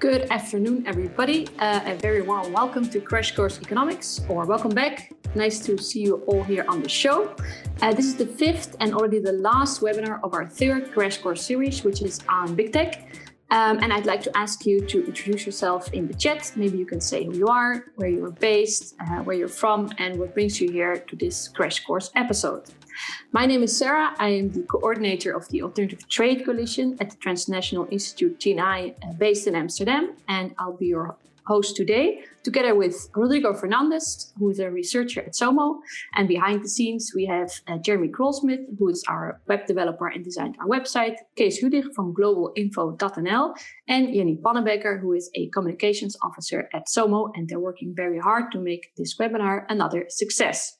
Good afternoon, everybody. Uh, a very warm welcome to Crash Course Economics, or welcome back. Nice to see you all here on the show. Uh, this is the fifth and already the last webinar of our third Crash Course series, which is on Big Tech. Um, and I'd like to ask you to introduce yourself in the chat. Maybe you can say who you are, where you're based, uh, where you're from, and what brings you here to this Crash Course episode. My name is Sarah. I am the coordinator of the Alternative Trade Coalition at the Transnational Institute TNI uh, based in Amsterdam, and I'll be your host today, together with Rodrigo Fernandez, who is a researcher at SOMO. And behind the scenes, we have uh, Jeremy Krolsmith, who is our web developer and designed our website, Kees Hudig from globalinfo.nl, and Jenny Pannebecker, who is a communications officer at SOMO. And they're working very hard to make this webinar another success.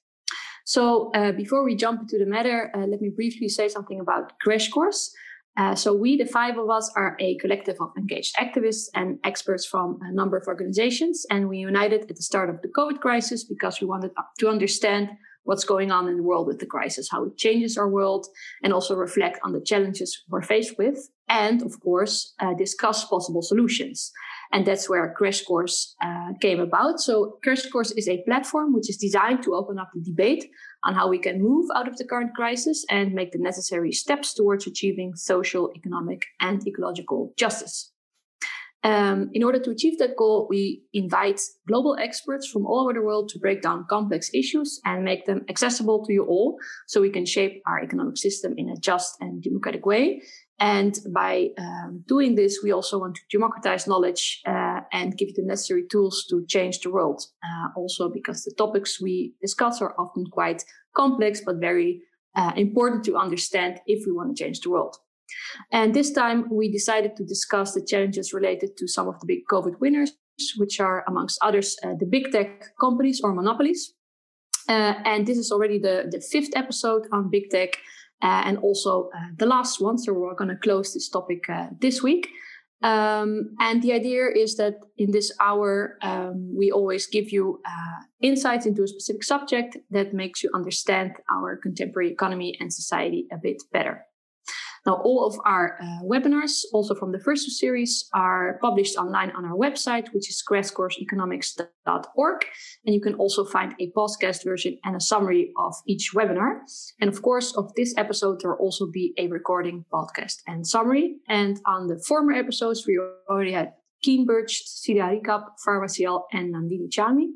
So uh, before we jump into the matter, uh, let me briefly say something about Crash Course. Uh, so we, the five of us, are a collective of engaged activists and experts from a number of organizations, and we united at the start of the COVID crisis because we wanted to understand what's going on in the world with the crisis, how it changes our world, and also reflect on the challenges we're faced with, and of course, uh, discuss possible solutions. And that's where Crash Course uh, came about. So Crash Course is a platform which is designed to open up the debate on how we can move out of the current crisis and make the necessary steps towards achieving social, economic, and ecological justice. Um, in order to achieve that goal, we invite global experts from all over the world to break down complex issues and make them accessible to you all so we can shape our economic system in a just and democratic way. And by um, doing this, we also want to democratize knowledge uh, and give the necessary tools to change the world. Uh, also, because the topics we discuss are often quite complex, but very uh, important to understand if we want to change the world. And this time we decided to discuss the challenges related to some of the big COVID winners, which are, amongst others, uh, the big tech companies or monopolies. Uh, and this is already the, the fifth episode on big tech uh, and also uh, the last one. So we're going to close this topic uh, this week. Um, and the idea is that in this hour, um, we always give you uh, insights into a specific subject that makes you understand our contemporary economy and society a bit better. Now, all of our uh, webinars, also from the first two series, are published online on our website, which is crashcourseeconomics.org. And you can also find a podcast version and a summary of each webinar. And of course, of this episode, there will also be a recording, podcast, and summary. And on the former episodes, we already had Kean Birch, Cecilia Rikap, Farwa Sial, and Nandini Chami.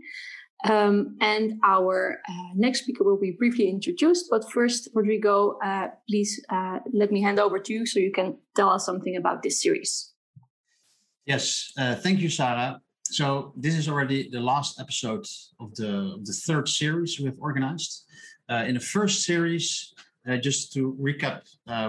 Um, and our uh, next speaker will be briefly introduced. But first, Rodrigo, uh, please uh, let me hand over to you so you can tell us something about this series. Yes, uh, thank you, Sarah. So this is already the last episode of the, of the third series we have organized. Uh, in the first series, uh, just to recap,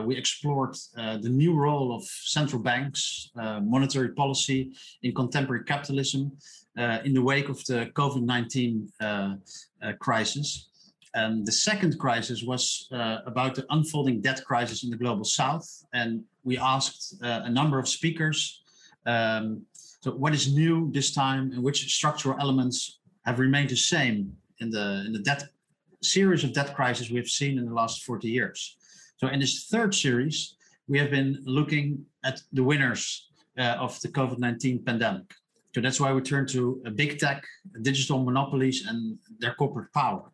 we explored the new role of central banks, monetary policy in contemporary capitalism, uh, in the wake of the COVID 19 uh, uh, crisis. And the second crisis was about the unfolding debt crisis in the global south. And we asked a number of speakers um, so, what is new this time, and which structural elements have remained the same in the in the debt series of debt crises we have seen in the last 40 years? So, in this third series, we have been looking at the winners uh, of the COVID 19 pandemic. So that's why we turn to big tech, digital monopolies, and their corporate power.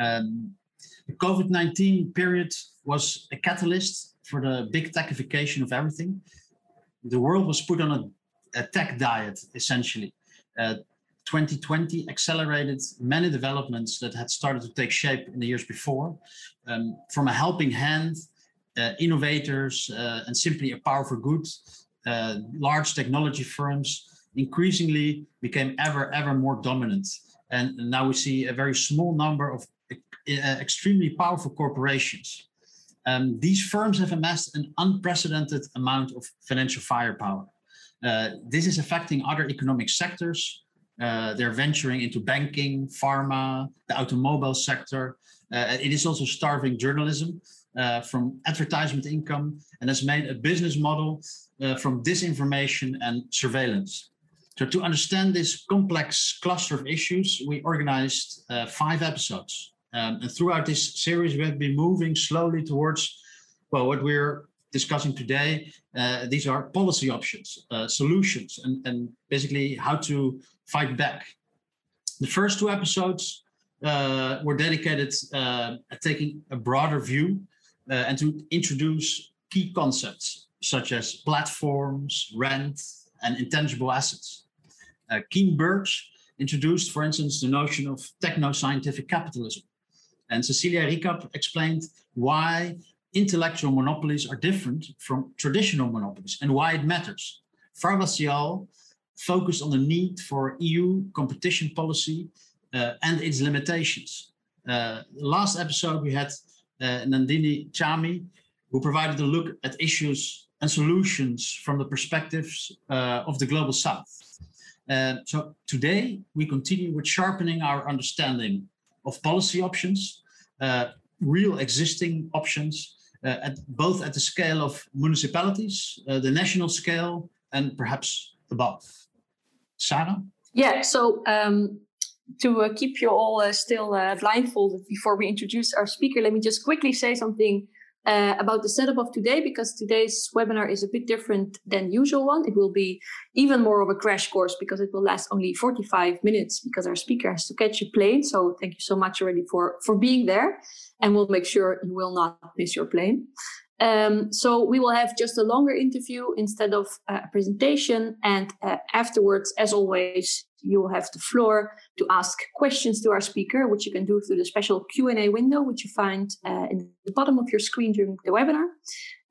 Um, the COVID 19 period was a catalyst for the big techification of everything. The world was put on a, a tech diet, essentially. Uh, 2020 accelerated many developments that had started to take shape in the years before. Um, from a helping hand, uh, innovators, uh, and simply a power for good, uh, large technology firms increasingly became ever, ever more dominant. And now we see a very small number of uh, extremely powerful corporations. Um, these firms have amassed an unprecedented amount of financial firepower. Uh, this is affecting other economic sectors. Uh, they're venturing into banking, pharma, the automobile sector. Uh, it is also starving journalism uh, from advertisement income and has made a business model uh, from disinformation and surveillance. So to understand this complex cluster of issues, we organized uh, five episodes. Um, and throughout this series, we have been moving slowly towards, well, what we're discussing today, uh, these are policy options, uh, solutions, and, and basically how to fight back. The first two episodes uh, were dedicated uh, at taking a broader view uh, and to introduce key concepts such as platforms, rent, and intangible assets. Uh, Kean Birch introduced, for instance, the notion of techno-scientific capitalism. And Cecilia Rikap explained why intellectual monopolies are different from traditional monopolies and why it matters. Farwa focused on the need for EU competition policy uh, and its limitations. Uh, last episode, we had uh, Nandini Chami, who provided a look at issues and solutions from the perspectives uh, of the global south. Uh, so today, we continue with sharpening our understanding of policy options, uh, real existing options, at both at the scale of municipalities, uh, the national scale, and perhaps above. Sarah? Yeah, so um, to uh, keep you all uh, still uh, blindfolded before we introduce our speaker, let me just quickly say something uh, about the setup of today because today's webinar is a bit different than usual one. It will be even more of a crash course because it will last only 45 minutes because our speaker has to catch a plane. So thank you so much already for, for being there and we'll make sure you will not miss your plane. Um, so we will have just a longer interview instead of a presentation. And uh, afterwards, as always, you will have the floor to ask questions to our speaker, which you can do through the special Q&A window, which you find uh, in the bottom of your screen during the webinar.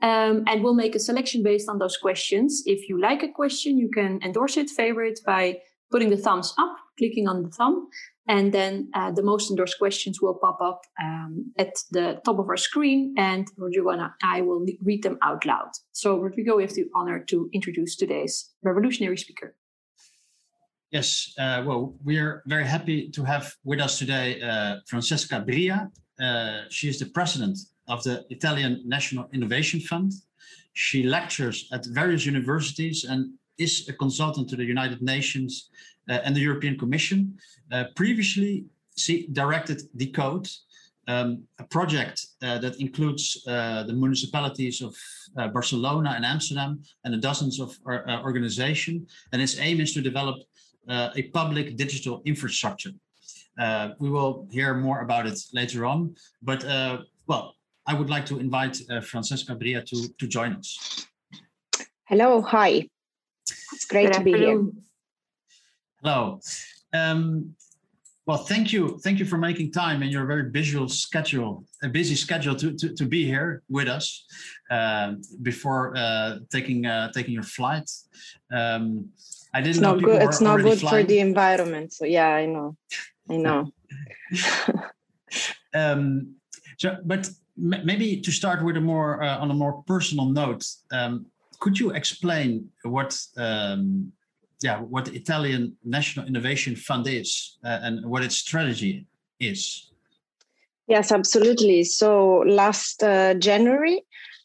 Um, and we'll make a selection based on those questions. If you like a question, you can endorse it, favorite by putting the thumbs up, clicking on the thumb, and then uh, the most endorsed questions will pop up um, at the top of our screen, and Rodrigo and I will read them out loud. So, Rodrigo, we have the honor to introduce today's revolutionary speaker. Yes, uh, well, we are very happy to have with us today uh, Francesca Bria. Uh, she is the president of the Italian National Innovation Fund. She lectures at various universities and is a consultant to the United Nations and the European Commission. Uh, previously, she directed Decode, um, a project uh, that includes uh, the municipalities of uh, Barcelona and Amsterdam and the dozens of uh, organizations. And its aim is to develop a public digital infrastructure. we will hear more about it later on. But, well, I would like to invite Francesca Bria to, to join us. Hello, hi. It's great Good to be here. Hello. Um, well, thank you. Thank you for making time in your very visual schedule, a busy schedule to, to, to be here with us uh, before uh, taking uh, taking your flight. Um, I didn't it's know not good. It's not good flying. for the environment. So yeah, I know. I know. um, so, but maybe to start with a more uh, on a more personal note, um, could you explain what um, yeah, what the Italian National Innovation Fund is uh, and what its strategy is. Yes, absolutely. So last uh, January,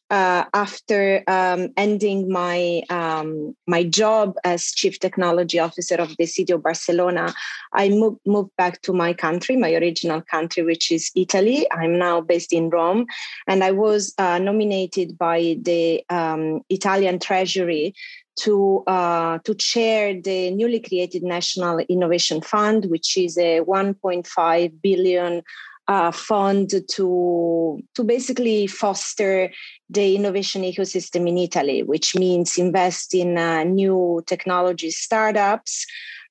uh, after um, ending my um, my job as chief technology officer of the city of Barcelona, I moved moved back to my country, my original country, which is Italy. I'm now based in Rome, and I was uh, nominated by the um, Italian Treasury to uh, to chair the newly created National Innovation Fund, which is a 1.5 billion uh, fund to to basically foster the innovation ecosystem in Italy, which means invest in uh, new technology startups,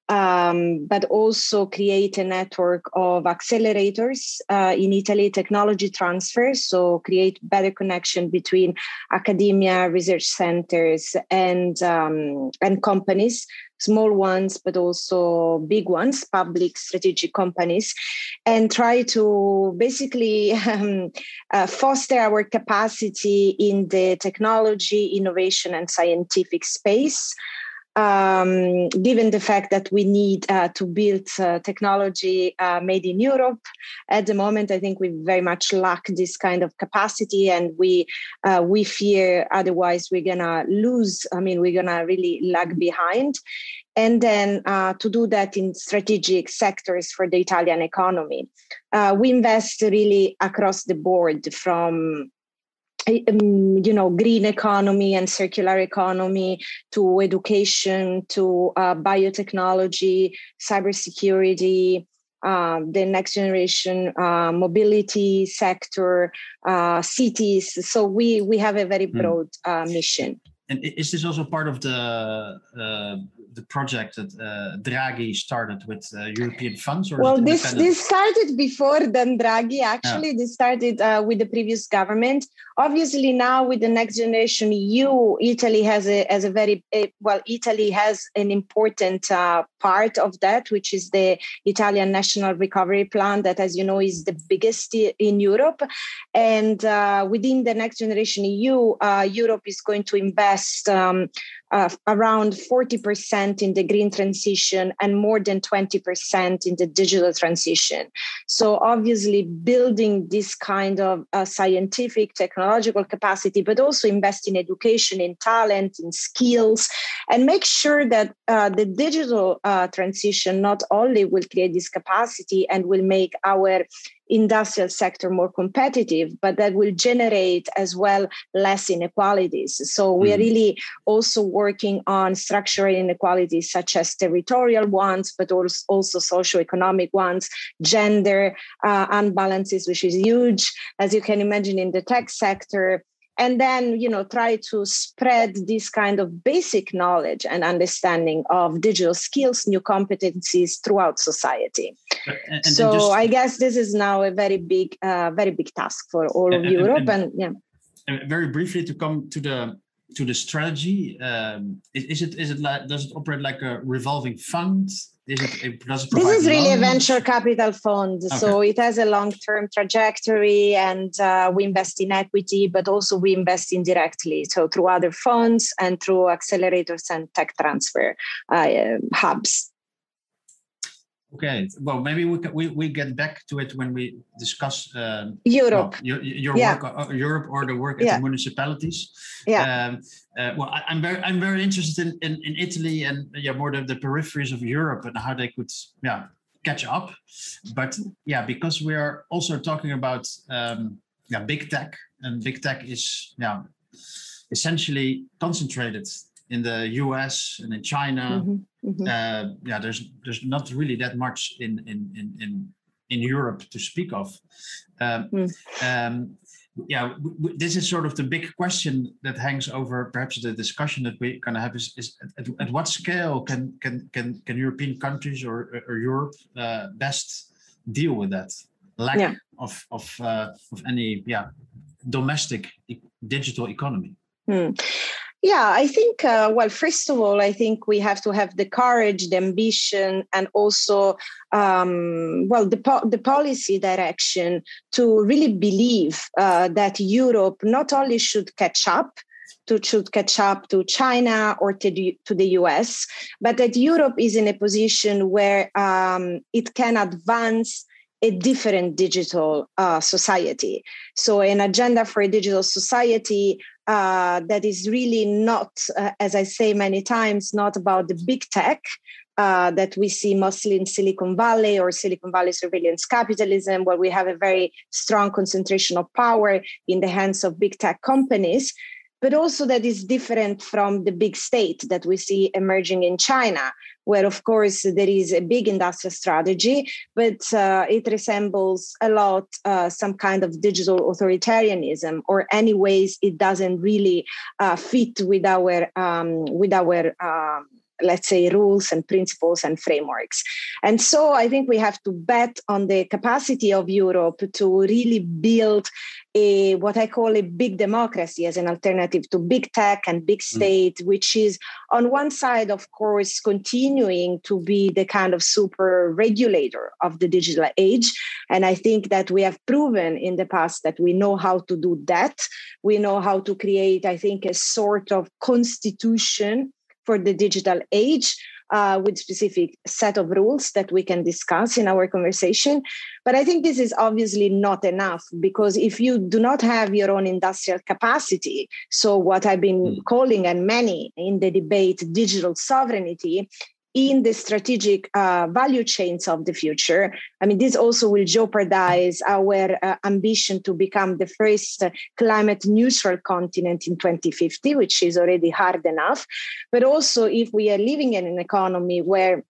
um, but also create a network of accelerators uh, in Italy, technology transfer, so create better connection between academia, research centers, and um, and companies, small ones, but also big ones, public strategic companies, and try to basically um, uh, foster our capacity in the technology, innovation, and scientific space um, given the fact that we need uh, to build uh, technology uh, made in Europe. At the moment, I think we very much lack this kind of capacity, and we uh, we fear otherwise we're gonna lose. I mean, we're gonna really lag behind. And then uh, to do that in strategic sectors for the Italian economy, uh, we invest really across the board from you know green economy and circular economy to education to uh, biotechnology cybersecurity um, the next generation uh, mobility sector uh, cities so we we have a very hmm. broad uh, mission and is this also part of the uh, the project that uh, Draghi started with uh, European funds? Or well, this this started before than Draghi. Actually, yeah. this started uh, with the previous government. Obviously, now with the next generation EU, Italy has a as a very well. Italy has an important uh, part of that, which is the Italian National Recovery Plan, that, as you know, is the biggest in Europe. And uh, within the next generation EU, uh, Europe is going to invest um, uh, around 40% in the green transition and more than 20% in the digital transition. So, obviously, building this kind of uh, scientific, technological capacity, but also invest in education, in talent, in skills, and make sure that uh, the digital uh, transition not only will create this capacity and will make our industrial sector more competitive, but that will generate as well less inequalities. So we are mm. really also working on structural inequalities such as territorial ones, but also, also socioeconomic ones, gender uh, unbalances, which is huge, as you can imagine in the tech sector and then you know try to spread this kind of basic knowledge and understanding of digital skills new competencies throughout society. And, and so just, i guess this is now a very big uh, very big task for all of europe and, yeah. very briefly to come to the to the strategy um, is, is it is it like does it operate like a revolving fund is it, does it this is really loans? a venture capital fund okay. so it has a long-term trajectory and uh, we invest in equity but also we invest indirectly so through other funds and through accelerators and tech transfer uh, hubs Okay, well, maybe we can, we, we get back to it when we discuss um, Europe, well, your, your yeah. work, uh, Europe, or the work at yeah. the municipalities. Yeah. Um, uh, well, I, am very I'm very interested in, in, in, Italy and yeah, more the, the peripheries of Europe and how they could yeah catch up. But yeah, because we are also talking about um, yeah big tech, and big tech is yeah essentially concentrated in the US and in China. Mm-hmm, mm-hmm. Uh, yeah, there's there's not really that much in in in in, in Europe to speak of. Um, mm. um, yeah, w- w- this is sort of the big question that hangs over perhaps the discussion that we're going to have is, is at, at, what scale can can can can European countries or or Europe uh, best deal with that lack yeah. of of uh, of any yeah domestic digital economy. Mm. Yeah, I think, uh, well, first of all, I think we have to have the courage, the ambition, and also, um, well, the, po- the policy direction to really believe uh, that Europe not only should catch up, to should catch up to China or to the, to the US, but that Europe is in a position where um, it can advance a different digital uh, society. So, an agenda for a digital society uh, that is really not, uh, as I say many times, not about the big tech uh, that we see mostly in Silicon Valley or Silicon Valley surveillance capitalism, where we have a very strong concentration of power in the hands of big tech companies, but also that is different from the big state that we see emerging in China, where, of course, there is a big industrial strategy, but uh, it resembles a lot uh, some kind of digital authoritarianism, or anyways, it doesn't really uh, fit with our um, with our um, let's say rules and principles and frameworks and so i think we have to bet on the capacity of europe to really build a what i call a big democracy as an alternative to big tech and big mm. state mm. which is on one side of course continuing to be the kind of super regulator of the digital age and i think that we have proven in the past that we know how to do that we know how to create i think a sort of constitution for the digital age uh, with specific set of rules that we can discuss in our conversation but i think this is obviously not enough because if you do not have your own industrial capacity so what i've been mm. calling and many in the debate digital sovereignty in the strategic uh, value chains of the future. I mean, this also will jeopardize our uh, ambition to become the first climate neutral continent in 2050, which is already hard enough. But also, if we are living in an economy where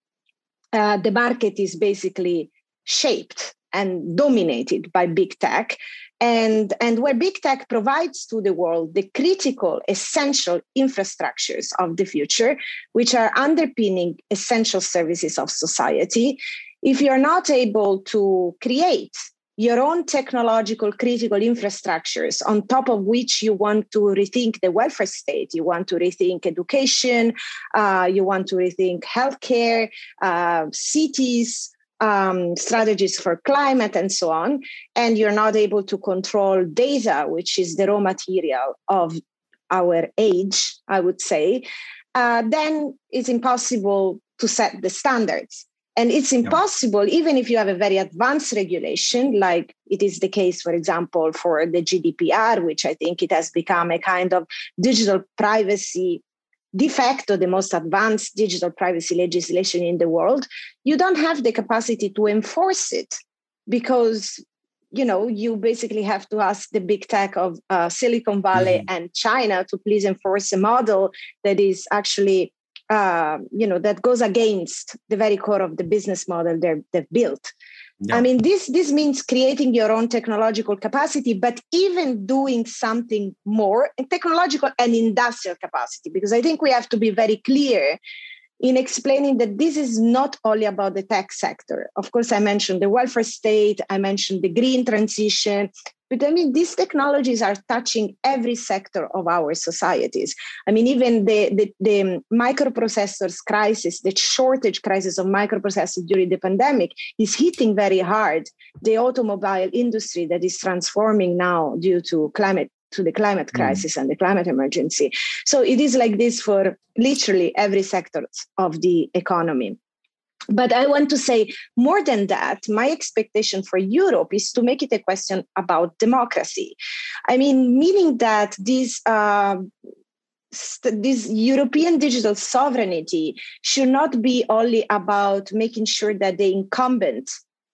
uh, the market is basically shaped and dominated by big tech, and, and where big tech provides to the world the critical, essential infrastructures of the future, which are underpinning essential services of society. If you're not able to create your own technological critical infrastructures on top of which you want to rethink the welfare state you want to rethink education uh, you want to rethink healthcare uh, cities um, strategies for climate and so on, and you're not able to control data, which is the raw material of our age, I would say, uh, then it's impossible to set the standards. And it's impossible, yeah. even if you have a very advanced regulation, like it is the case, for example, for the GDPR, which I think it has become a kind of digital privacy de facto the most advanced digital privacy legislation in the world, you don't have the capacity to enforce it because you know you basically have to ask the big tech of uh, silicon valley mm-hmm. and china to please enforce a model that is actually uh, you know that goes against the very core of the business model they've built yeah. I mean, this this means creating your own technological capacity, but even doing something more in technological and industrial capacity, because I think we have to be very clear in explaining that this is not only about the tech sector. Of course, I mentioned the welfare state, I mentioned the green transition, but I mean, these technologies are touching every sector of our societies. I mean, even the, the, the microprocessors crisis, the shortage crisis of microprocessors during the pandemic is hitting very hard the automobile industry that is transforming now due to climate to the climate mm. crisis mm. and the climate emergency. So it is like this for literally every sector of the economy. But I want to say more than that, my expectation for Europe is to make it a question about democracy. I mean, meaning that this. Uh, this European digital sovereignty should not be only about making sure that the incumbent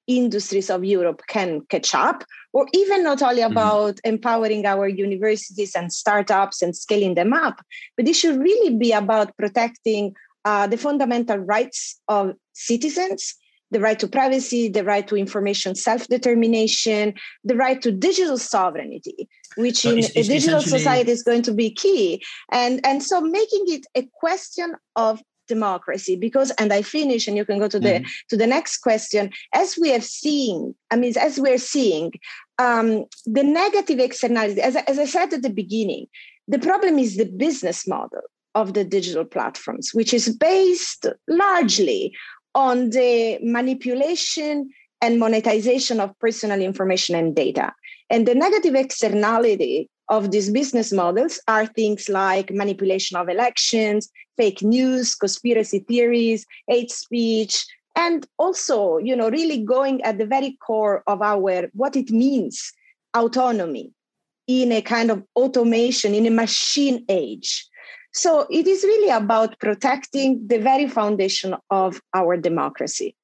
industries of Europe can catch up, or even not only mm-hmm. about mm-hmm. empowering our universities and startups and scaling them up, but it should really be about protecting uh, the fundamental rights of citizens the right to privacy, the right to information self determination, the right to digital sovereignty, which so in a digital society is going to be key. And, and so making it a question of democracy because and i finish and you can go to the mm-hmm. to the next question as we have seen i mean as we're seeing um, the negative externality as, as i said at the beginning the problem is the business model of the digital platforms, which is based largely on the manipulation and monetization of personal information and data. And the negative externality of these business models are things like manipulation of elections, fake news, conspiracy theories, hate speech, and also, you know, really going at the very core of our what it means autonomy in a kind of automation in a machine age so it is really about protecting the very foundation of our democracy.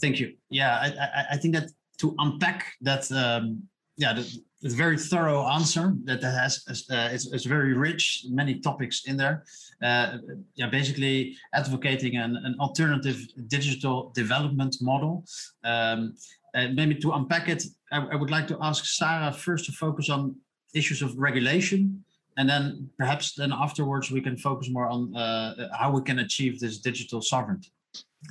Thank you. Yeah, I, I, I think that to unpack that, um, yeah, the, the very thorough answer that has uh, it's, it's very rich, many topics in there. Uh, yeah, basically advocating an, an alternative digital development model. Um, uh, maybe to unpack it, I, I, would like to ask Sarah first to focus on issues of regulation and then perhaps then afterwards we can focus more on uh, how we can achieve this digital sovereignty.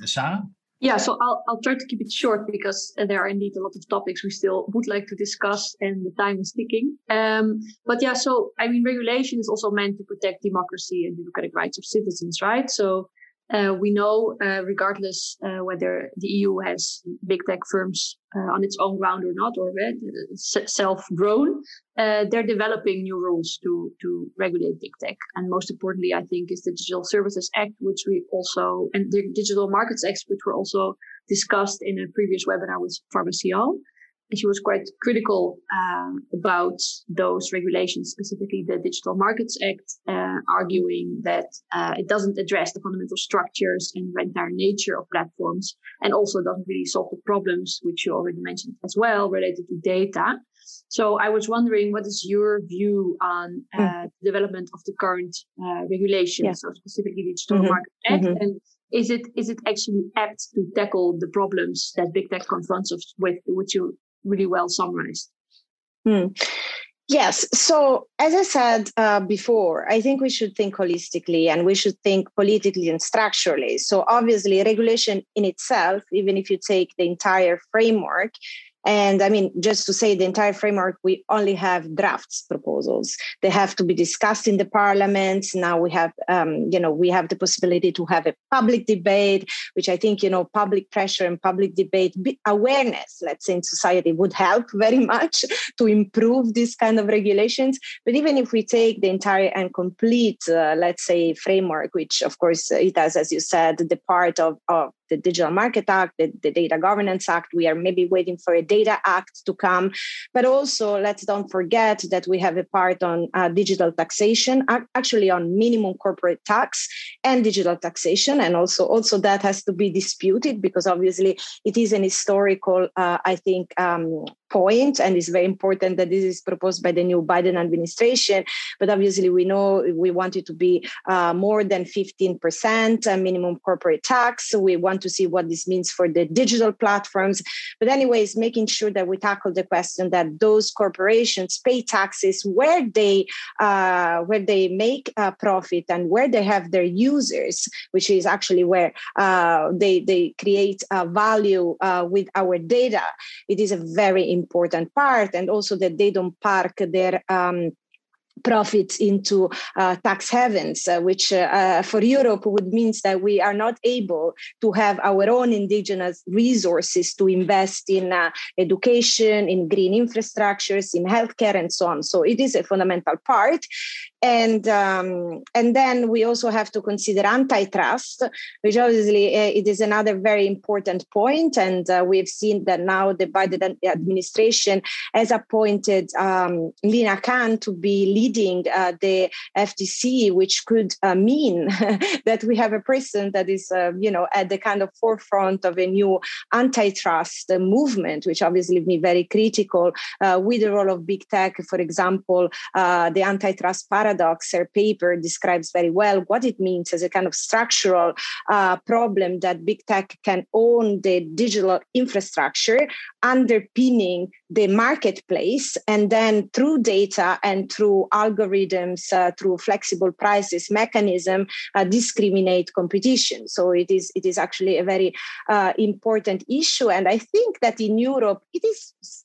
Sarah? Yeah, so I'll, I'll try to keep it short because there are indeed a lot of topics we still would like to discuss and the time is ticking. Um, but yeah, so I mean, regulation is also meant to protect democracy and democratic rights of citizens, right? So uh, we know, uh, regardless uh, whether the EU has big tech firms uh, on its own ground or not, or uh, self-grown, uh, they're developing new rules to to regulate big tech. And most importantly, I think, is the Digital Services Act, which we also and the Digital Markets Act, which were also discussed in a previous webinar with Farwa Sial. She was quite critical um, about those regulations, specifically the Digital Markets Act, uh, arguing that uh, it doesn't address the fundamental structures and entire nature of platforms, and also doesn't really solve the problems, which you already mentioned as well, related to data. So I was wondering, what is your view on uh, mm. the development of the current uh, regulations, yeah. so specifically the Digital mm-hmm. Market Act, mm-hmm. and is it is it actually apt to tackle the problems that big tech confronts us with, which you really well summarized? Hmm. Yes. So, as I said uh, before, I think we should think holistically and we should think politically and structurally. So, obviously, regulation in itself, even if you take the entire framework, and I mean, just to say the entire framework, we only have drafts proposals. They have to be discussed in the parliament. Now we have, um, you know, we have the possibility to have a public debate, which I think, you know, public pressure and public debate, awareness, let's say in society would help very much to improve this kind of regulations. But even if we take the entire and complete, uh, let's say, framework, which of course it has, as you said, the part of, of the Digital Market Act, the, the Data Governance Act. We are maybe waiting for a Data Act to come. But also, let's don't forget that we have a part on uh, digital taxation, actually on minimum corporate tax and digital taxation. And also, also that has to be disputed because obviously it is an historical, uh, I think, um, point, and it's very important that this is proposed by the new Biden administration. But obviously, we know we want it to be uh, more than 15% uh, minimum corporate tax. We want to see what this means for the digital platforms. But, anyways, making sure that we tackle the question that those corporations pay taxes where they uh, where they make a profit and where they have their users, which is actually where uh, they they create value uh, with our data. It is a very important part, and also that they don't park their um, profits into uh, tax havens, uh, which uh, uh, for Europe would means that we are not able to have our own indigenous resources to invest in uh, education, in green infrastructures, in healthcare, and so on. So it is a fundamental part and um, and then we also have to consider antitrust, which obviously uh, it is another very important point. And uh, we've seen that now the Biden administration has appointed um, Lina Khan to be leading uh, the FTC, which could uh, mean that we have a person that is, uh, you know, at the kind of forefront of a new antitrust movement, which obviously me very critical uh, with the role of big tech, for example, the antitrust paradigm paradox, her paper describes very well what it means as a kind of structural uh, problem that big tech can own the digital infrastructure underpinning the marketplace and then through data and through algorithms uh, through flexible prices mechanism uh, discriminate competition. So it is it is actually a very uh, important issue. And i think that in europe it is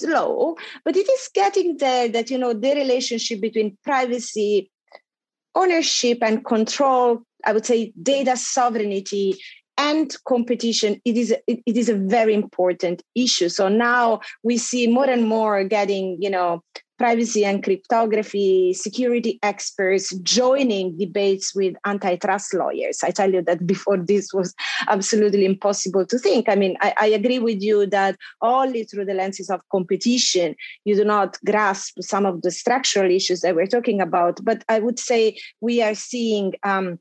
slow, but it is getting there that, you know, the relationship between privacy, ownership, and control, I would say data sovereignty and competition it is it, it is a very important issue. So now we see more and more getting you know privacy and cryptography security experts joining debates with antitrust lawyers. I tell you that before this was absolutely impossible to think. I mean, I, I, agree with you that only through the lenses of competition, you do not grasp some of the structural issues that we're talking about. But I would say we are seeing. Um,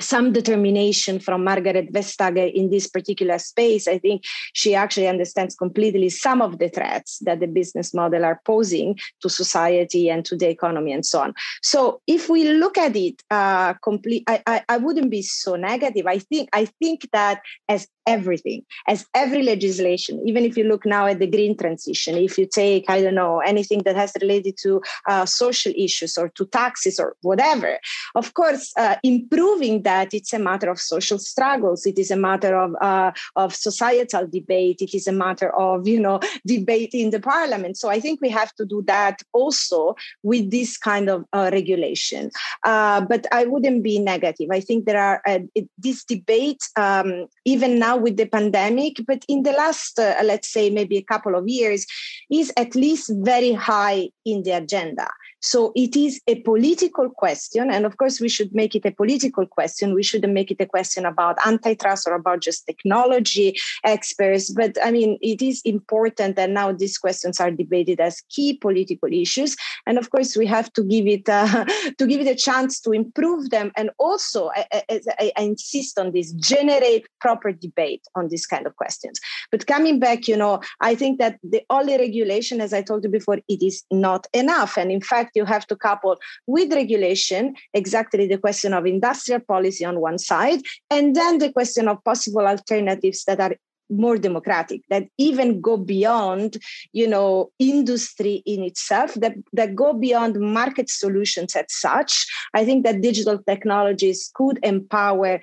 some determination from Margrethe Vestager in this particular space. I think she actually understands completely some of the threats that the business model are posing to society and to the economy and so on. So if we look at it, uh, complete, I, I, I wouldn't be so negative. I think I think that as everything, as every legislation, even if you look now at the green transition, if you take, I don't know, anything that has related to uh, social issues or to taxes or whatever, of course, uh, improving that it's a matter of social struggles. It is a matter of, uh, of societal debate. It is a matter of, you know, debate in the parliament. So I think we have to do that also with this kind of uh, regulation. Uh, but I wouldn't be negative. I think there are, uh, this debate, um, even now with the pandemic, but in the last, uh, let's say, maybe a couple of years, is at least very high in the agenda. So it is a political question. And of course, we should make it a political question. We shouldn't make it a question about antitrust or about just technology experts. But I mean, it is important that now these questions are debated as key political issues. And of course, we have to give it uh, to give it a chance to improve them. And also, I, I, I insist on this: generate proper debate on these kind of questions. But coming back, you know, I think that the only regulation, as I told you before, it is not enough. And in fact, you have to couple with regulation exactly the question of industrial policy on one side, and then the question of possible alternatives that are more democratic that even go beyond you know industry in itself that that go beyond market solutions as such. I think that digital technologies could empower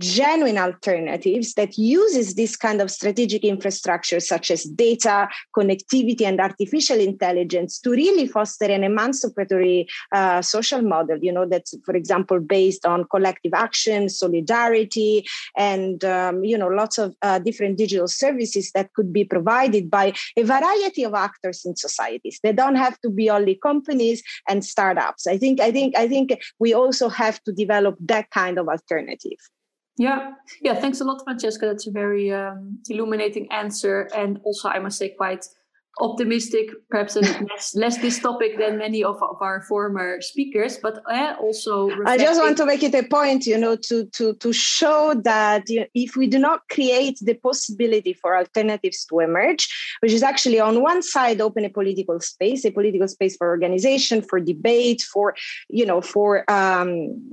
genuine alternatives that uses this kind of strategic infrastructure such as data connectivity and artificial intelligence to really foster an emancipatory uh, social model you know that's for example based on collective action solidarity and um, you know lots of uh, different digital services that could be provided by a variety of actors in societies. They don't have to be only companies and startups. I think i think i think we also have to develop that kind of alternative yeah, yeah. Thanks a lot, Francesca. That's a very um, illuminating answer, and also I must say quite optimistic, perhaps less, less this topic than many of, of our former speakers, but uh, also. I just want to make it a point, you know, to to to show that you know, if we do not create the possibility for alternatives to emerge, which is actually on one side open a political space, a political space for organization, for debate, for you know, for um,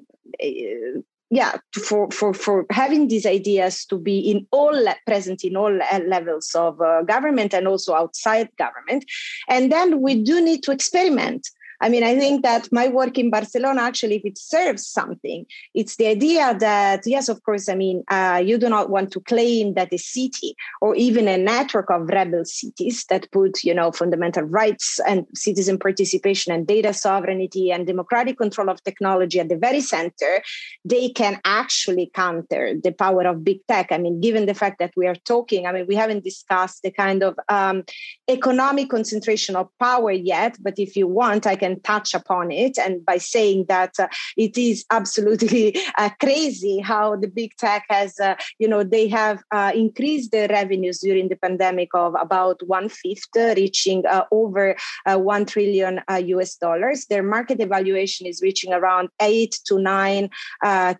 yeah for for for having these ideas to be in all present in all levels of uh, government and also outside government. And then we do need to experiment I mean, I think that my work in Barcelona actually, if it serves something, it's the idea that, yes, of course, I mean, uh, you do not want to claim that a city or even a network of rebel cities that put, you know, fundamental rights and citizen participation and data sovereignty and democratic control of technology at the very center, they can actually counter the power of big tech. I mean, given the fact that we are talking, I mean, we haven't discussed the kind of um, economic concentration of power yet, but if you want, I can touch upon it. And by saying that uh, it is absolutely uh, crazy how the big tech has, uh, you know, they have uh, increased their revenues during the pandemic of about one fifth, reaching uh, over uh, one trillion US dollars. Their market evaluation is reaching around eight to nine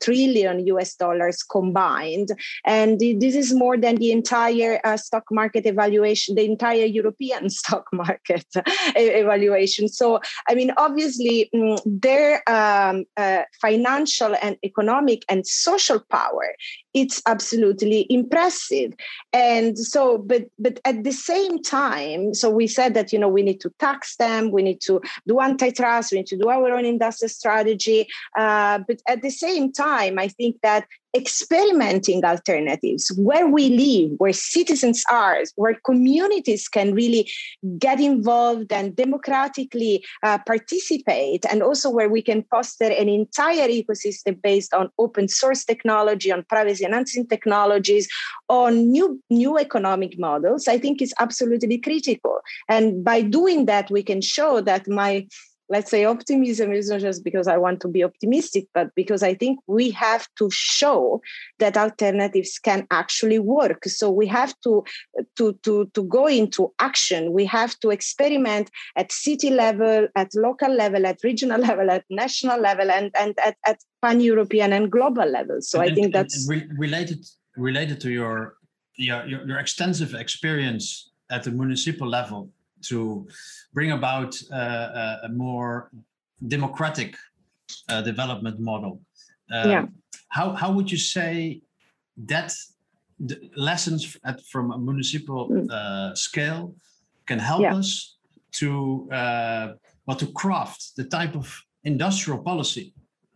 trillion US dollars combined. And this is more than the entire stock market evaluation, the entire European stock market evaluation. So, I mean, mean, obviously, mm, their um, uh, financial and economic and social power it's absolutely impressive. And so but but at the same time so we said that you know we need to tax them we need to do antitrust we need to do our own industrial strategy uh, but at the same time i think that experimenting alternatives where we live, where citizens are, where communities can really get involved and democratically uh, participate, and also where we can foster an entire ecosystem based on open source technology, on privacy enhancing technologies, on new, new economic models, I think is absolutely critical. And by doing that, we can show that my let's say optimism is not just because I want to be optimistic, but because I think we have to show that alternatives can actually work. So we have to to to to go into action. We have to experiment at city level, at local level, at regional level, at national level, and and at, at pan-European and global level. So and, I think that's re- related related to your, your your extensive experience at the municipal level to bring about uh, a more democratic uh, development model. Uh, yeah. How, how would you say that lessons at, from a municipal mm. uh, scale can help yeah. us to uh, well, to craft the type of industrial policy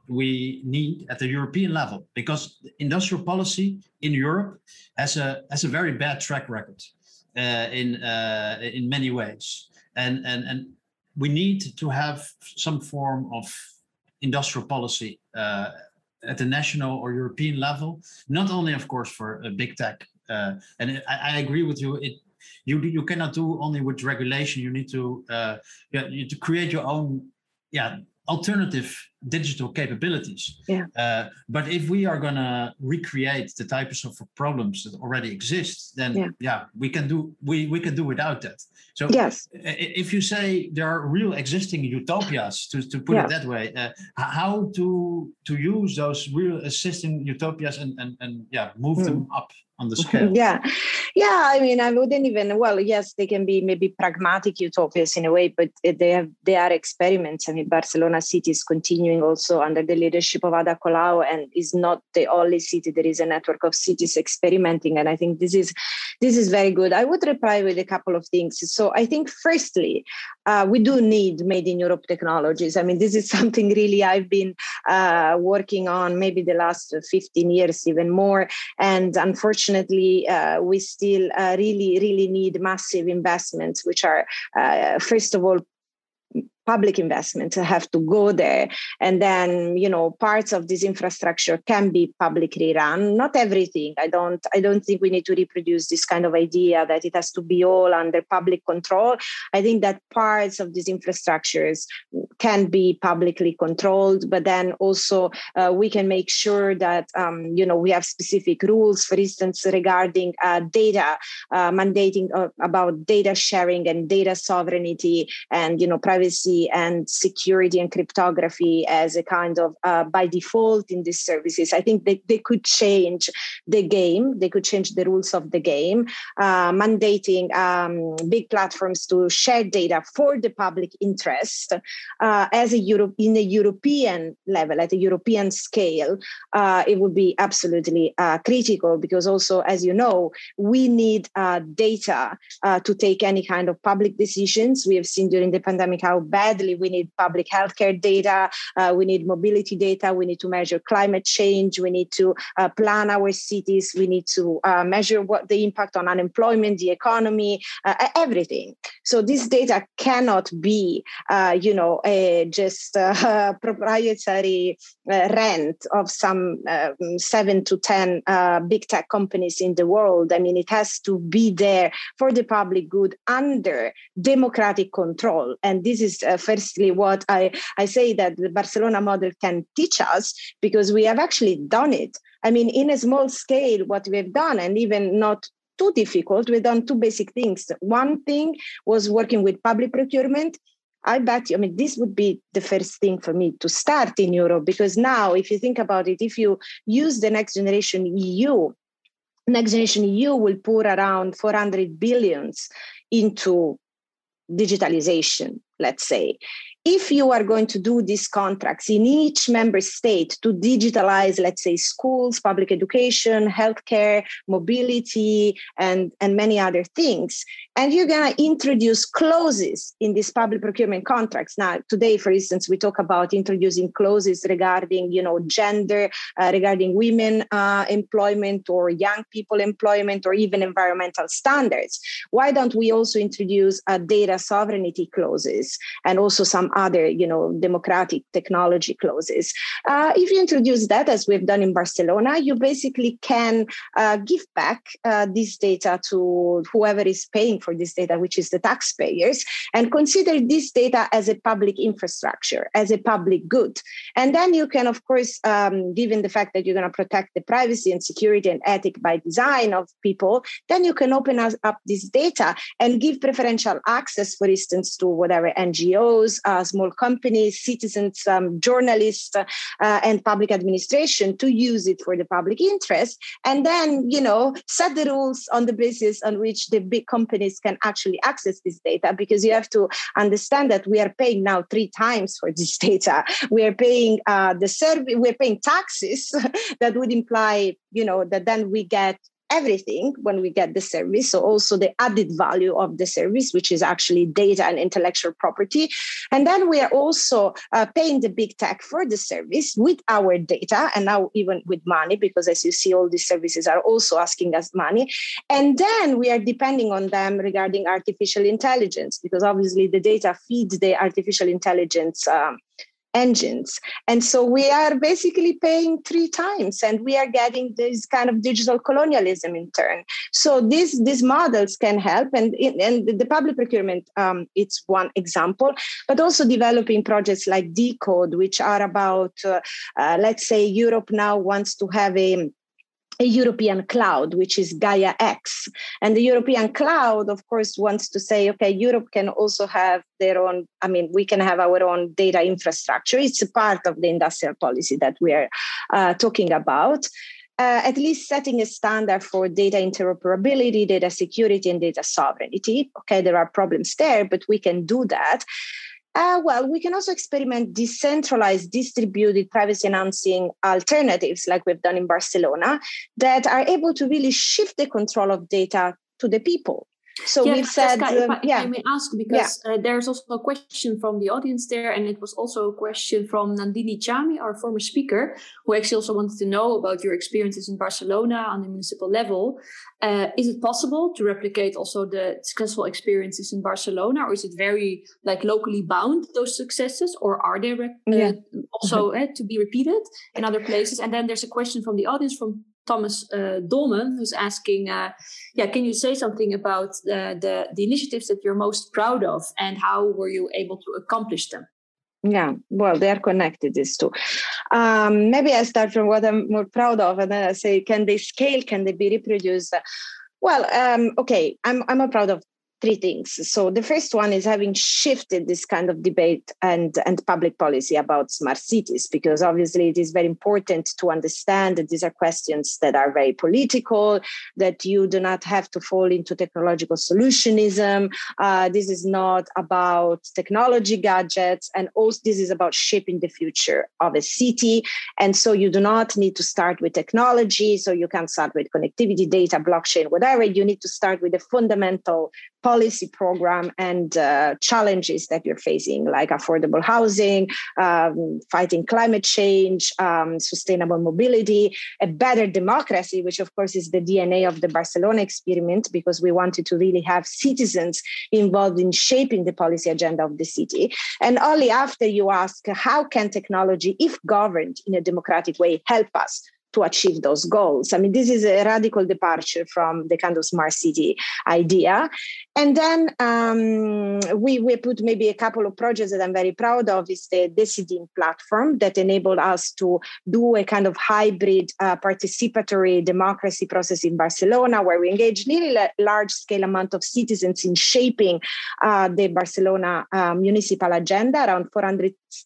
we need at the European level because industrial policy in Europe has a has a very bad track record uh, in uh, in many ways, and and and we need to have some form of industrial policy uh, at the national or European level. Not only, of course, for big tech, and I, I agree with you. It you you cannot do only with regulation. You need to uh, you, to create your own yeah alternative digital capabilities. Yeah. Uh, but if we are going to recreate the types of problems that already exist, then yeah. yeah, we can do we we can do without that. So yes, if you say there are real existing utopias, to, to put yeah. it that way, uh, how to to use those real existing utopias and and, and yeah move mm. them up on the scale. yeah, yeah. I mean, I wouldn't even. Well, yes, they can be maybe pragmatic utopias in a way, but they have they are experiments. I mean, Barcelona City is continuing also under the leadership of Ada Colau, and is not the only city. There is a network of cities experimenting, and I think this is this is very good. I would reply with a couple of things. So I think, firstly, uh, we do need made in Europe technologies. I mean, this is something really I've been uh, working on maybe the last 15 years, even more, and unfortunately unfortunately, uh, we still uh, really, really need massive investments, which are, uh, first of all, public investment have to go there. And then you know parts of this infrastructure can be publicly run. Not everything. I don't i don't think we need to reproduce this kind of idea that it has to be all under public control. I think that parts of these infrastructures can be publicly controlled but then also uh, we can make sure that um, you know we have specific rules for instance regarding uh, data uh, mandating uh, about data sharing and data sovereignty and you know privacy and security and cryptography as a kind of uh, by default in these services. I think they, they could change the game, they could change the rules of the game, uh, mandating um, big platforms to share data for the public interest uh, as a Europe in a European level, at a European scale. Uh, it would be absolutely uh, critical because also, as you know, we need uh, data to take any kind of public decisions. We have seen during the pandemic how bad badly. We need public healthcare data. Uh, we need mobility data. We need to measure climate change. We need to uh, plan our cities. We need to uh, measure what the impact on unemployment, the economy, uh, everything. So this data cannot be, uh, you know, just a proprietary uh, rent of some um, seven to ten big tech companies in the world. I mean, it has to be there for the public good under democratic control. And this is uh, firstly what I, I say that the Barcelona model can teach us because we have actually done it. I mean, in a small scale, what we've done, and even not too difficult, we've done two basic things. One thing was working with public procurement. I bet you, I mean, this would be the first thing for me to start in Europe because now, if you think about it, if you use the next generation EU, next generation EU will pour around 400 billions into digitalization let's say if you are going to do these contracts in each member state to digitalize, let's say, schools, public education, healthcare, mobility, and, and many other things, and you're going to introduce clauses in these public procurement contracts. Now, today, for instance, we talk about introducing clauses regarding, you know, gender, uh, regarding women uh, employment or young people employment or even environmental standards. Why don't we also introduce uh, data sovereignty clauses and also some other, you know, democratic technology clauses. Uh, if you introduce that, as we've done in Barcelona, you basically can uh, give back uh, this data to whoever is paying for this data, which is the taxpayers, and consider this data as a public infrastructure, as a public good. And then you can, of course, um, given the fact that you're going to protect the privacy and security and ethic by design of people, then you can open up this data and give preferential access, for instance, to whatever NGOs, uh, small companies, citizens, um, journalists, uh, and public administration to use it for the public interest. And then, you know, set the rules on the basis on which the big companies can actually access this data because you have to understand that we are paying now three times for this data. We are paying uh, the service, we're paying taxes that would imply, you know, that then we get everything when we get the service. So also the added value of the service, which is actually data and intellectual property. And then we are also uh, paying the big tech for the service with our data and now even with money, because as you see, all these services are also asking us money. And then we are depending on them regarding artificial intelligence, because obviously the data feeds the artificial intelligence um, engines. And so we are basically paying three times and we are getting this kind of digital colonialism in turn. So these, these models can help. And, and the public procurement, um, it's one example, but also developing projects like Decode, which are about, uh, uh, let's say, Europe now wants to have a a European cloud, which is Gaia X. And the European cloud, of course, wants to say, okay, Europe can also have their own, I mean, we can have our own data infrastructure. It's a part of the industrial policy that we are uh, talking about. Uh, at least setting a standard for data interoperability, data security, and data sovereignty. Okay, there are problems there, but we can do that. Uh, well, we can also experiment decentralized, distributed privacy enhancing alternatives, like we've done in Barcelona, that are able to really shift the control of data to the people. So yeah, we've said, if, I, yeah. I may ask because yeah. uh, there's also a question from the audience there, and it was also a question from Nandini Chami, our former speaker, who actually also wanted to know about your experiences in Barcelona on the municipal level. Uh, is it possible to replicate also the successful experiences in Barcelona, or is it very like locally bound those successes, or are they uh, yeah. also mm-hmm. to be repeated in other places? And then there's a question from the audience from Thomas uh, Dolman, who's asking, uh, yeah, can you say something about the, the, the initiatives that you're most proud of and how were you able to accomplish them? Yeah, well, they are connected, these two. Um, maybe I start from what I'm more proud of, and then I say, can they scale? Can they be reproduced? Well, um, okay, I'm I'm proud of three things. So the first one is having shifted this kind of debate and, and public policy about smart cities, because obviously it is very important to understand that these are questions that are very political, that you do not have to fall into technological solutionism. Uh, this is not about technology gadgets, and also this is about shaping the future of a city. And so you do not need to start with technology. So you can start with connectivity, data, blockchain, whatever. You need to start with the fundamental policy program and uh, challenges that you're facing, like affordable housing, um, fighting climate change, um, sustainable mobility, a better democracy, which of course is the DNA of the Barcelona experiment, because we wanted to really have citizens involved in shaping the policy agenda of the city. And only after you ask, how can technology, if governed in a democratic way, help us? To achieve those goals. I mean, this is a radical departure from the kind of smart city idea. And then um, we, we put maybe a couple of projects that I'm very proud of is the Decidim platform that enabled us to do a kind of hybrid uh, participatory democracy process in Barcelona, where we engage nearly a large scale amount of citizens in shaping uh, the Barcelona uh, municipal agenda. Around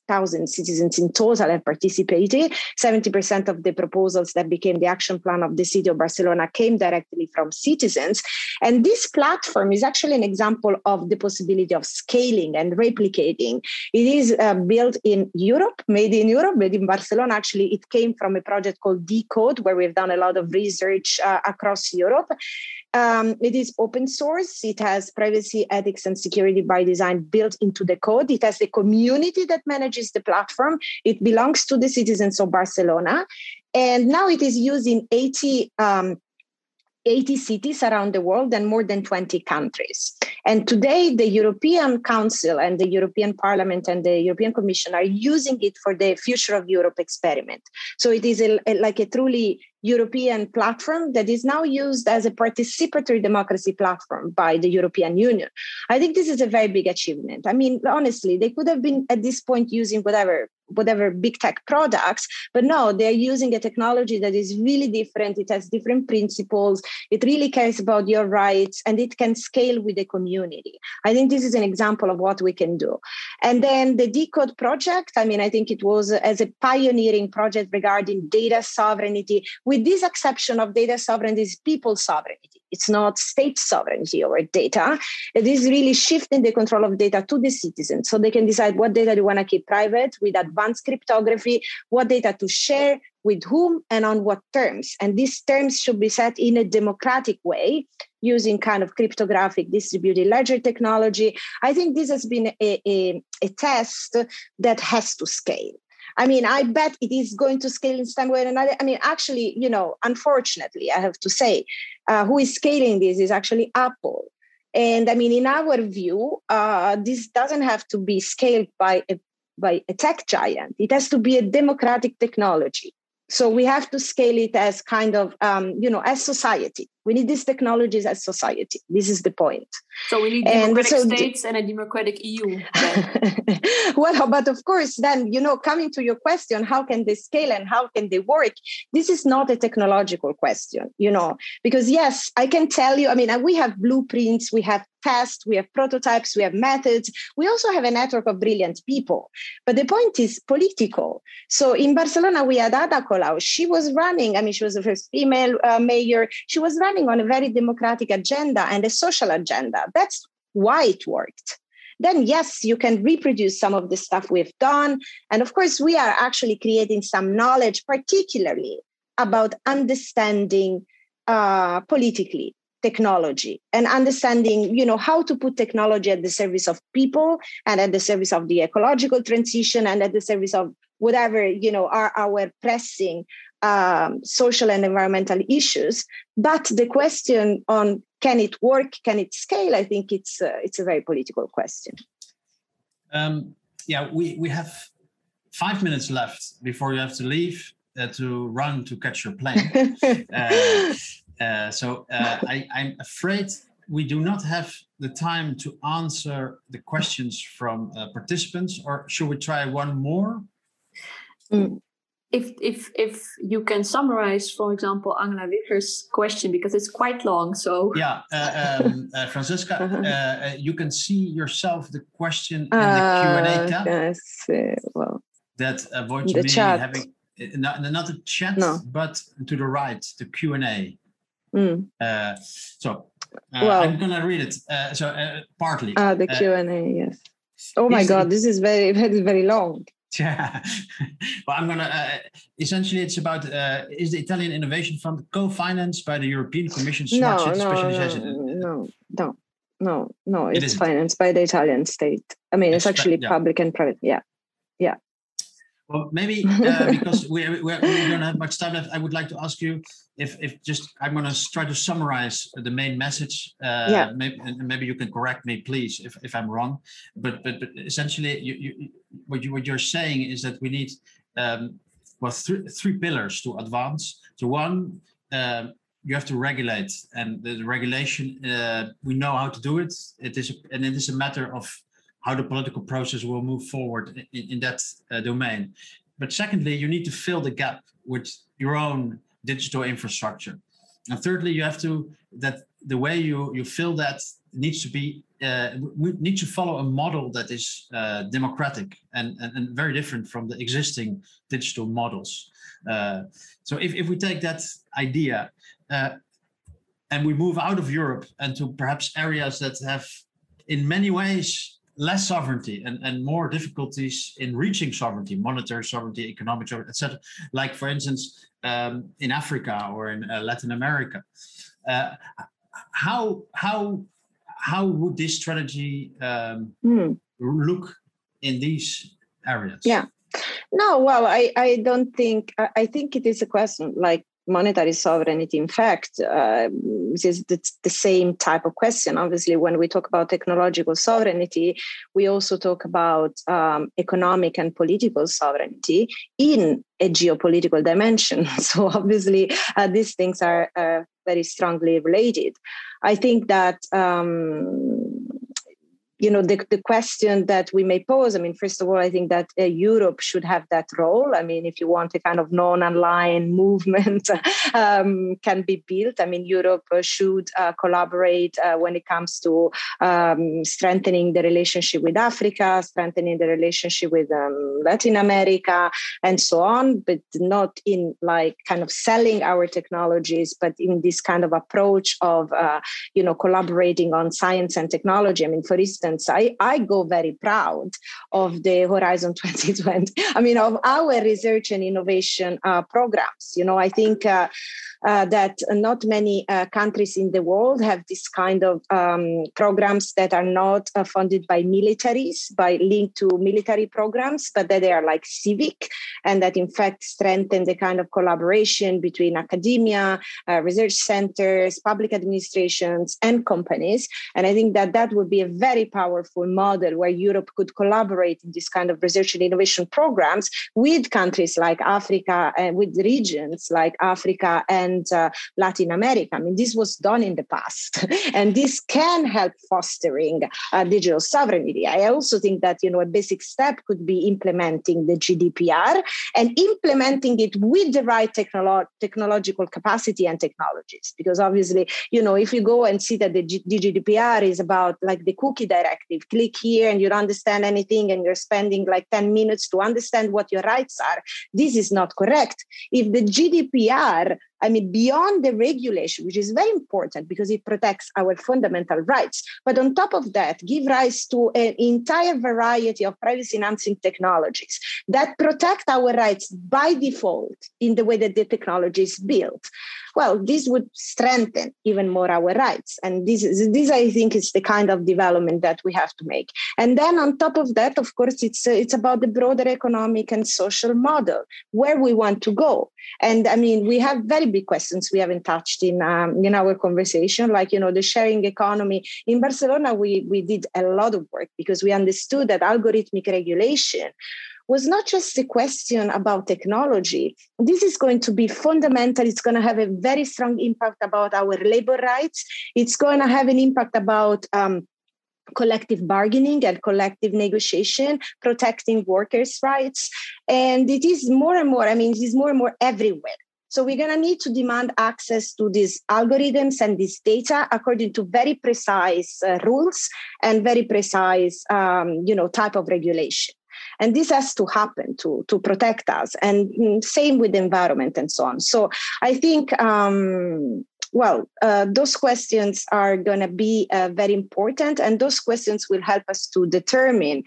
400,000 citizens in total have participated. 70% of the proposals proposals that became the action plan of the city of Barcelona came directly from citizens. And this platform is actually an example of the possibility of scaling and replicating. It is uh, built in Europe, made in Europe, made in Barcelona. Actually, it came from a project called Decode, where we've done a lot of research uh, across Europe. Um, it is open source. It has privacy, ethics, and security by design built into the code. It has the community that manages the platform. It belongs to the citizens of Barcelona. And now it is used in 80, um, 80 cities around the world and more than 20 countries. And today, the European Council and the European Parliament and the European Commission are using it for the Future of Europe experiment. So it is a, a, like a truly European platform that is now used as a participatory democracy platform by the European Union. I think this is a very big achievement. I mean, honestly, they could have been at this point using whatever whatever big tech products but no they're using a technology that is really different. It has different principles. It really cares about your rights and it can scale with the community. I think this is an example of what we can do. And then the decode project i mean i think it was as a pioneering project regarding data sovereignty. With this exception of data sovereignty is people sovereignty. It's not state sovereignty over data. It is really shifting the control of data to the citizens so they can decide what data they want to keep private with advanced cryptography, what data to share, with whom and on what terms. And these terms should be set in a democratic way using kind of cryptographic distributed ledger technology. I think this has been a, a, a test that has to scale. I mean, I bet it is going to scale in some way or another. I mean, actually, you know, unfortunately, I have to say, uh, who is scaling this is actually Apple. And I mean, in our view, uh, this doesn't have to be scaled by a by a tech giant. It has to be a democratic technology. So we have to scale it as kind of, um, you know, as society. We need these technologies as society. This is the point. So we need democratic so states and a democratic EU. well, but of course, then, you know, coming to your question, how can they scale and how can they work? This is not a technological question, you know, because yes, I can tell you, I mean, we have blueprints, we have tests, we have prototypes, we have methods. We also have a network of brilliant people. But the point is political. So in Barcelona, we had Ada Colau. She was running, I mean, she was the first female uh, mayor. She was running on a very democratic agenda and a social agenda. That's why it worked. Then, yes, you can reproduce some of the stuff we've done. And of course, we are actually creating some knowledge, particularly about understanding uh, politically technology and understanding you know how to put technology at the service of people and at the service of the ecological transition and at the service of whatever you know are our pressing um, social and environmental issues. But the question on can it work, can it scale? I think it's uh, it's a very political question. Um, yeah, we we have five minutes left before you have to leave uh, to run to catch your plane. uh, uh, so uh, I, I'm afraid we do not have the time to answer the questions from uh, participants, or should we try one more? Mm if if if you can summarize, for example, Angela Wigger's question because it's quite long. So yeah, uh, um, uh, Francesca, uh-huh. uh, you can see yourself the question in the uh, Q and A tab. Yes, well, that avoids me chat. having not, not the chat, no. but to the right, the Q and A. Mm. Uh, so uh, well, I'm gonna read it. so partly. Ah, the Q and A. Yes. Oh my God, this is very very very long. Yeah, well, I'm gonna. Uh, essentially, it's about uh, is the Italian Innovation Fund co-financed by the European Commission Smart no, City no, Specialization? No, no, no, no. It's it financed by the Italian state. I mean, it's, it's actually yeah. public and private. Yeah, yeah. Well, maybe uh, because we, we, we don't have much time left, I would like to ask you if, if just I'm going to try to summarize the main message. Uh, yeah. Maybe, and maybe you can correct me, please, if, if I'm wrong. But but, but essentially, you, you, what you what you're saying is that we need um, well three three pillars to advance. So one. Um, you have to regulate, and the regulation uh, we know how to do it. It is, and it is a matter of how the political process will move forward in, in that uh, domain. But secondly, you need to fill the gap with your own digital infrastructure. And thirdly, you have to that the way you you fill that needs to be uh, we need to follow a model that is uh, democratic and, and, and very different from the existing digital models. Uh, so if, if we take that idea uh, and we move out of Europe and to perhaps areas that have in many ways less sovereignty and, and more difficulties in reaching sovereignty, monetary sovereignty, economic sovereignty, etc. Like, for instance, um, in Africa or in uh, Latin America. Uh, how how how would this strategy um, mm. look in these areas? Yeah. No, well, I, I don't think, I think it is a question like monetary sovereignty. In fact, uh, this is the, the, same type of question. Obviously, when we talk about technological sovereignty, we also talk about um, economic and political sovereignty in a geopolitical dimension. So, obviously, uh, these things are uh, very strongly related. I think that. Um, you know the, the question that we may pose i mean first of all i think that uh, europe should have that role. I mean if you want a kind of non-aligned movement um, can be built. I mean europe uh, should uh, collaborate uh, when it comes to um, strengthening the relationship with africa strengthening the relationship with um, latin america and so on but not in like kind of selling our technologies but in this kind of approach of uh, you know collaborating on science and technology. I mean for instance instance, I, I go very proud of the Horizon 2020. I mean, of our research and innovation uh, programs. You know, I think uh, uh, that not many uh, countries in the world have this kind of um, programs that are not uh, funded by militaries, by linked to military programs, but that they are like civic and that in fact strengthen the kind of collaboration between academia, uh, research centers, public administrations, and companies. And I think that that would be a very powerful model where Europe could collaborate in this kind of research and innovation programs with countries like Africa and with regions like Africa and uh, Latin America. I mean, this was done in the past, and this can help fostering uh, digital sovereignty. I also think that you know a basic step could be implementing the GDPR and implementing it with the right technolo- technological capacity and technologies. Because obviously, you know, if you go and see that the, G- GDPR is about like the cookie directive, click here and you don't understand anything and you're spending like 10 minutes to understand what your rights are. This is not correct. If the GDPR I mean, beyond the regulation, which is very important because it protects our fundamental rights. But on top of that, give rise to an entire variety of privacy enhancing technologies that protect our rights by default in the way that the technology is built. Well, this would strengthen even more our rights. And this is this, I think, is the kind of development that we have to make. And then on top of that, of course, it's uh, it's about the broader economic and social model where we want to go. And I mean, we have very big questions we haven't touched in um, in our conversation, like you know the sharing economy. In Barcelona, we we did a lot of work because we understood that algorithmic regulation was not just a question about technology. This is going to be fundamental. It's going to have a very strong impact about our labor rights. It's going to have an impact about um, collective bargaining and collective negotiation, protecting workers' rights. And it is more and more, I mean, it is more and more everywhere. So we're going to need to demand access to these algorithms and this data according to very precise uh, rules and very precise, um, you know, type of regulation. And this has to happen to, to protect us. And mm, same with the environment and so on. So I think um, well, uh, those questions are going to be uh, very important, and those questions will help us to determine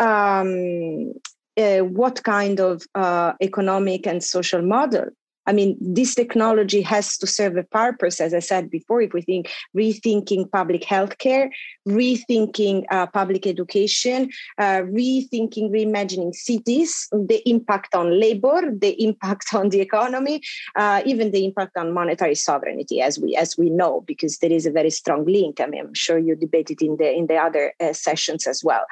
um, uh, what kind of uh, economic and social model I mean, this technology has to serve a purpose, as I said before, if we think rethinking public healthcare, rethinking uh, public education, uh, rethinking, reimagining cities, the impact on labor, the impact on the economy, uh, even the impact on monetary sovereignty, as we as we know, because there is a very strong link. I mean, I'm sure you debated in the in the other uh, sessions as well.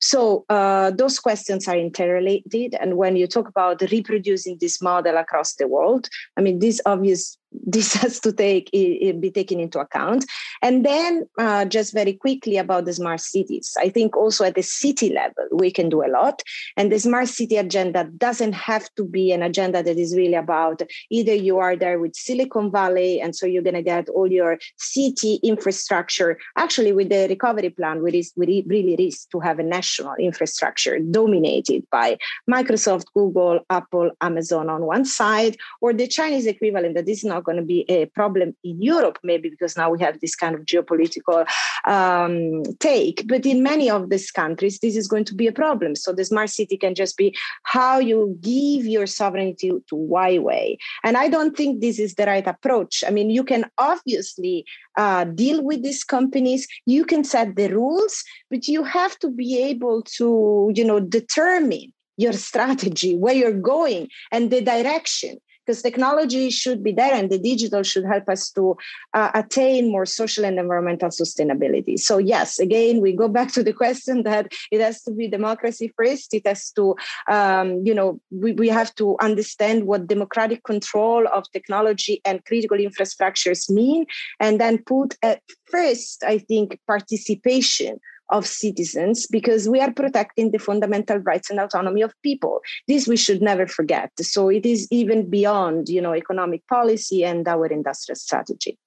So uh, those questions are interrelated, and when you talk about reproducing this model across the world I mean, this obvious this has to take be taken into account. And then uh, just very quickly about the smart cities. I think also at the city level we can do a lot. And the smart city agenda doesn't have to be an agenda that is really about either you are there with silicon valley and so you're going to get all your city infrastructure. Actually with the recovery plan we, is, we really risk to have a national infrastructure dominated by microsoft google apple amazon on one side or the chinese equivalent that is not going to be a problem in Europe, maybe because now we have this kind of geopolitical um, take. But in many of these countries, this is going to be a problem. So the smart city can just be how you give your sovereignty to Huawei. And I don't think this is the right approach. I mean, you can obviously uh, deal with these companies. You can set the rules, but you have to be able to, you know, determine your strategy, where you're going, and the direction because technology should be there and the digital should help us to uh, attain more social and environmental sustainability. So, yes, again, we go back to the question that it has to be democracy first. It has to, um, you know, we, we have to understand what democratic control of technology and critical infrastructures mean, and then put at first, I think, participation of citizens because we are protecting the fundamental rights and autonomy of people. This we should never forget. So it is even beyond, you know, economic policy and our industrial strategy.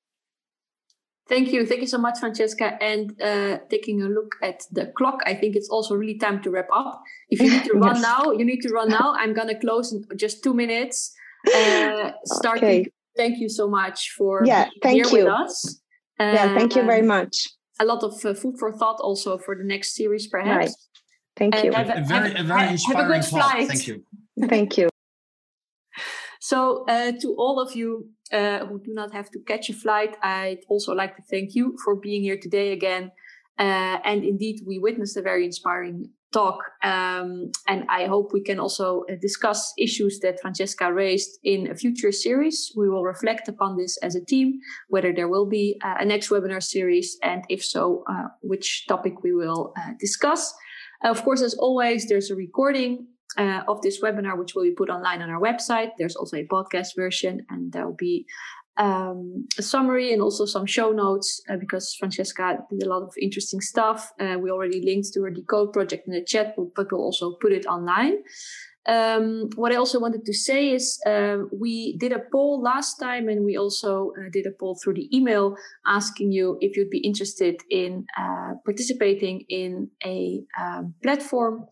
Thank you. Thank you so much, Francesca. And uh, taking a look at the clock, I think it's also really time to wrap up. If you need to run yes. now, you need to run now. I'm going to close in just two minutes. Uh, starting. Okay. Thank you so much for yeah, thank here you. with us. Uh, yeah, thank you very much a lot of uh, food for thought also for the next series, perhaps. Right. Thank and you. Have a, a very, a very inspiring have a good flight. Thank you. Thank you. So, uh, to all of you uh, who do not have to catch a flight, I'd also like to thank you for being here today again. Uh, and indeed, we witnessed a very inspiring talk. Um, and I hope we can also uh, discuss issues that Francesca raised in a future series. We will reflect upon this as a team, whether there will be uh, a next webinar series, and if so, uh, which topic we will uh, discuss. of course, as always, there's a recording uh, of this webinar, which will be put online on our website. There's also a podcast version, and there will be um, a summary and also some show notes uh, because Francesca did a lot of interesting stuff. Uh, we already linked to her Decode project in the chat, but we'll also put it online. Um, what I also wanted to say is uh, we did a poll last time and we also uh, did a poll through the email asking you if you'd be interested in uh, participating in a um, platform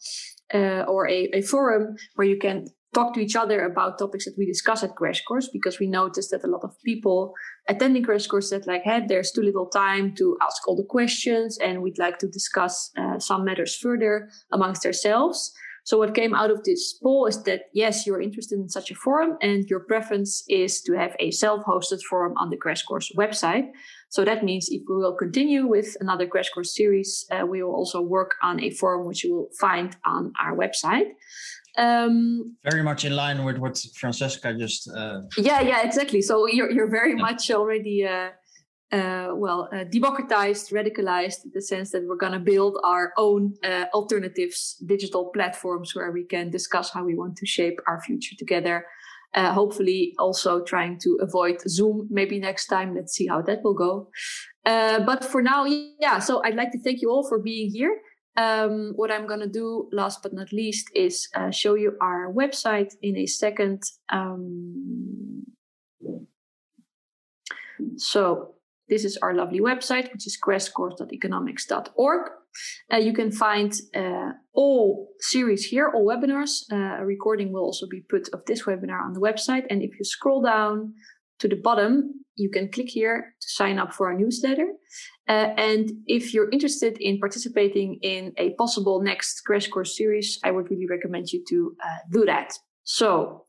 uh, or a, a forum where you can talk to each other about topics that we discuss at Crash Course because we noticed that a lot of people attending Crash Course said like, hey, there's too little time to ask all the questions and we'd like to discuss uh, some matters further amongst ourselves. So what came out of this poll is that yes, you're interested in such a forum and your preference is to have a self-hosted forum on the Crash Course website. So that means if we will continue with another Crash Course series, uh, we will also work on a forum which you will find on our website. Um, very much in line with what Francesca just. Uh, yeah, yeah, exactly. So you're you're very yeah. much already. Uh, uh, well, uh, democratized, radicalized in the sense that we're going to build our own uh, alternatives, digital platforms where we can discuss how we want to shape our future together. Uh, hopefully, also trying to avoid Zoom maybe next time. Let's see how that will go. Uh, but for now, yeah, so I'd like to thank you all for being here. Um, what I'm going to do, last but not least, is uh, show you our website in a second. Um, so this is our lovely website, which is crashcourse.economics.org. Uh, you can find uh, all series here, all webinars. Uh, a recording will also be put of this webinar on the website. And if you scroll down to the bottom, you can click here to sign up for our newsletter. Uh, and if you're interested in participating in a possible next Crash Course series, I would really recommend you to uh, do that. So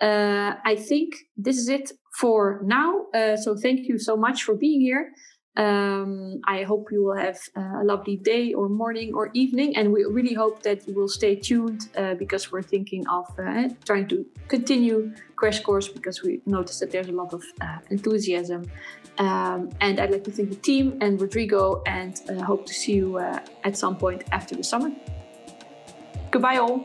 uh, I think this is it for now. Uh, so thank you so much for being here. Um, I hope you will have a lovely day or morning or evening. And we really hope that you will stay tuned uh, because we're thinking of uh, trying to continue Crash Course because we noticed that there's a lot of uh, enthusiasm. Um, and I'd like to thank the team and Rodrigo and uh, hope to see you uh, at some point after the summer. Goodbye, all.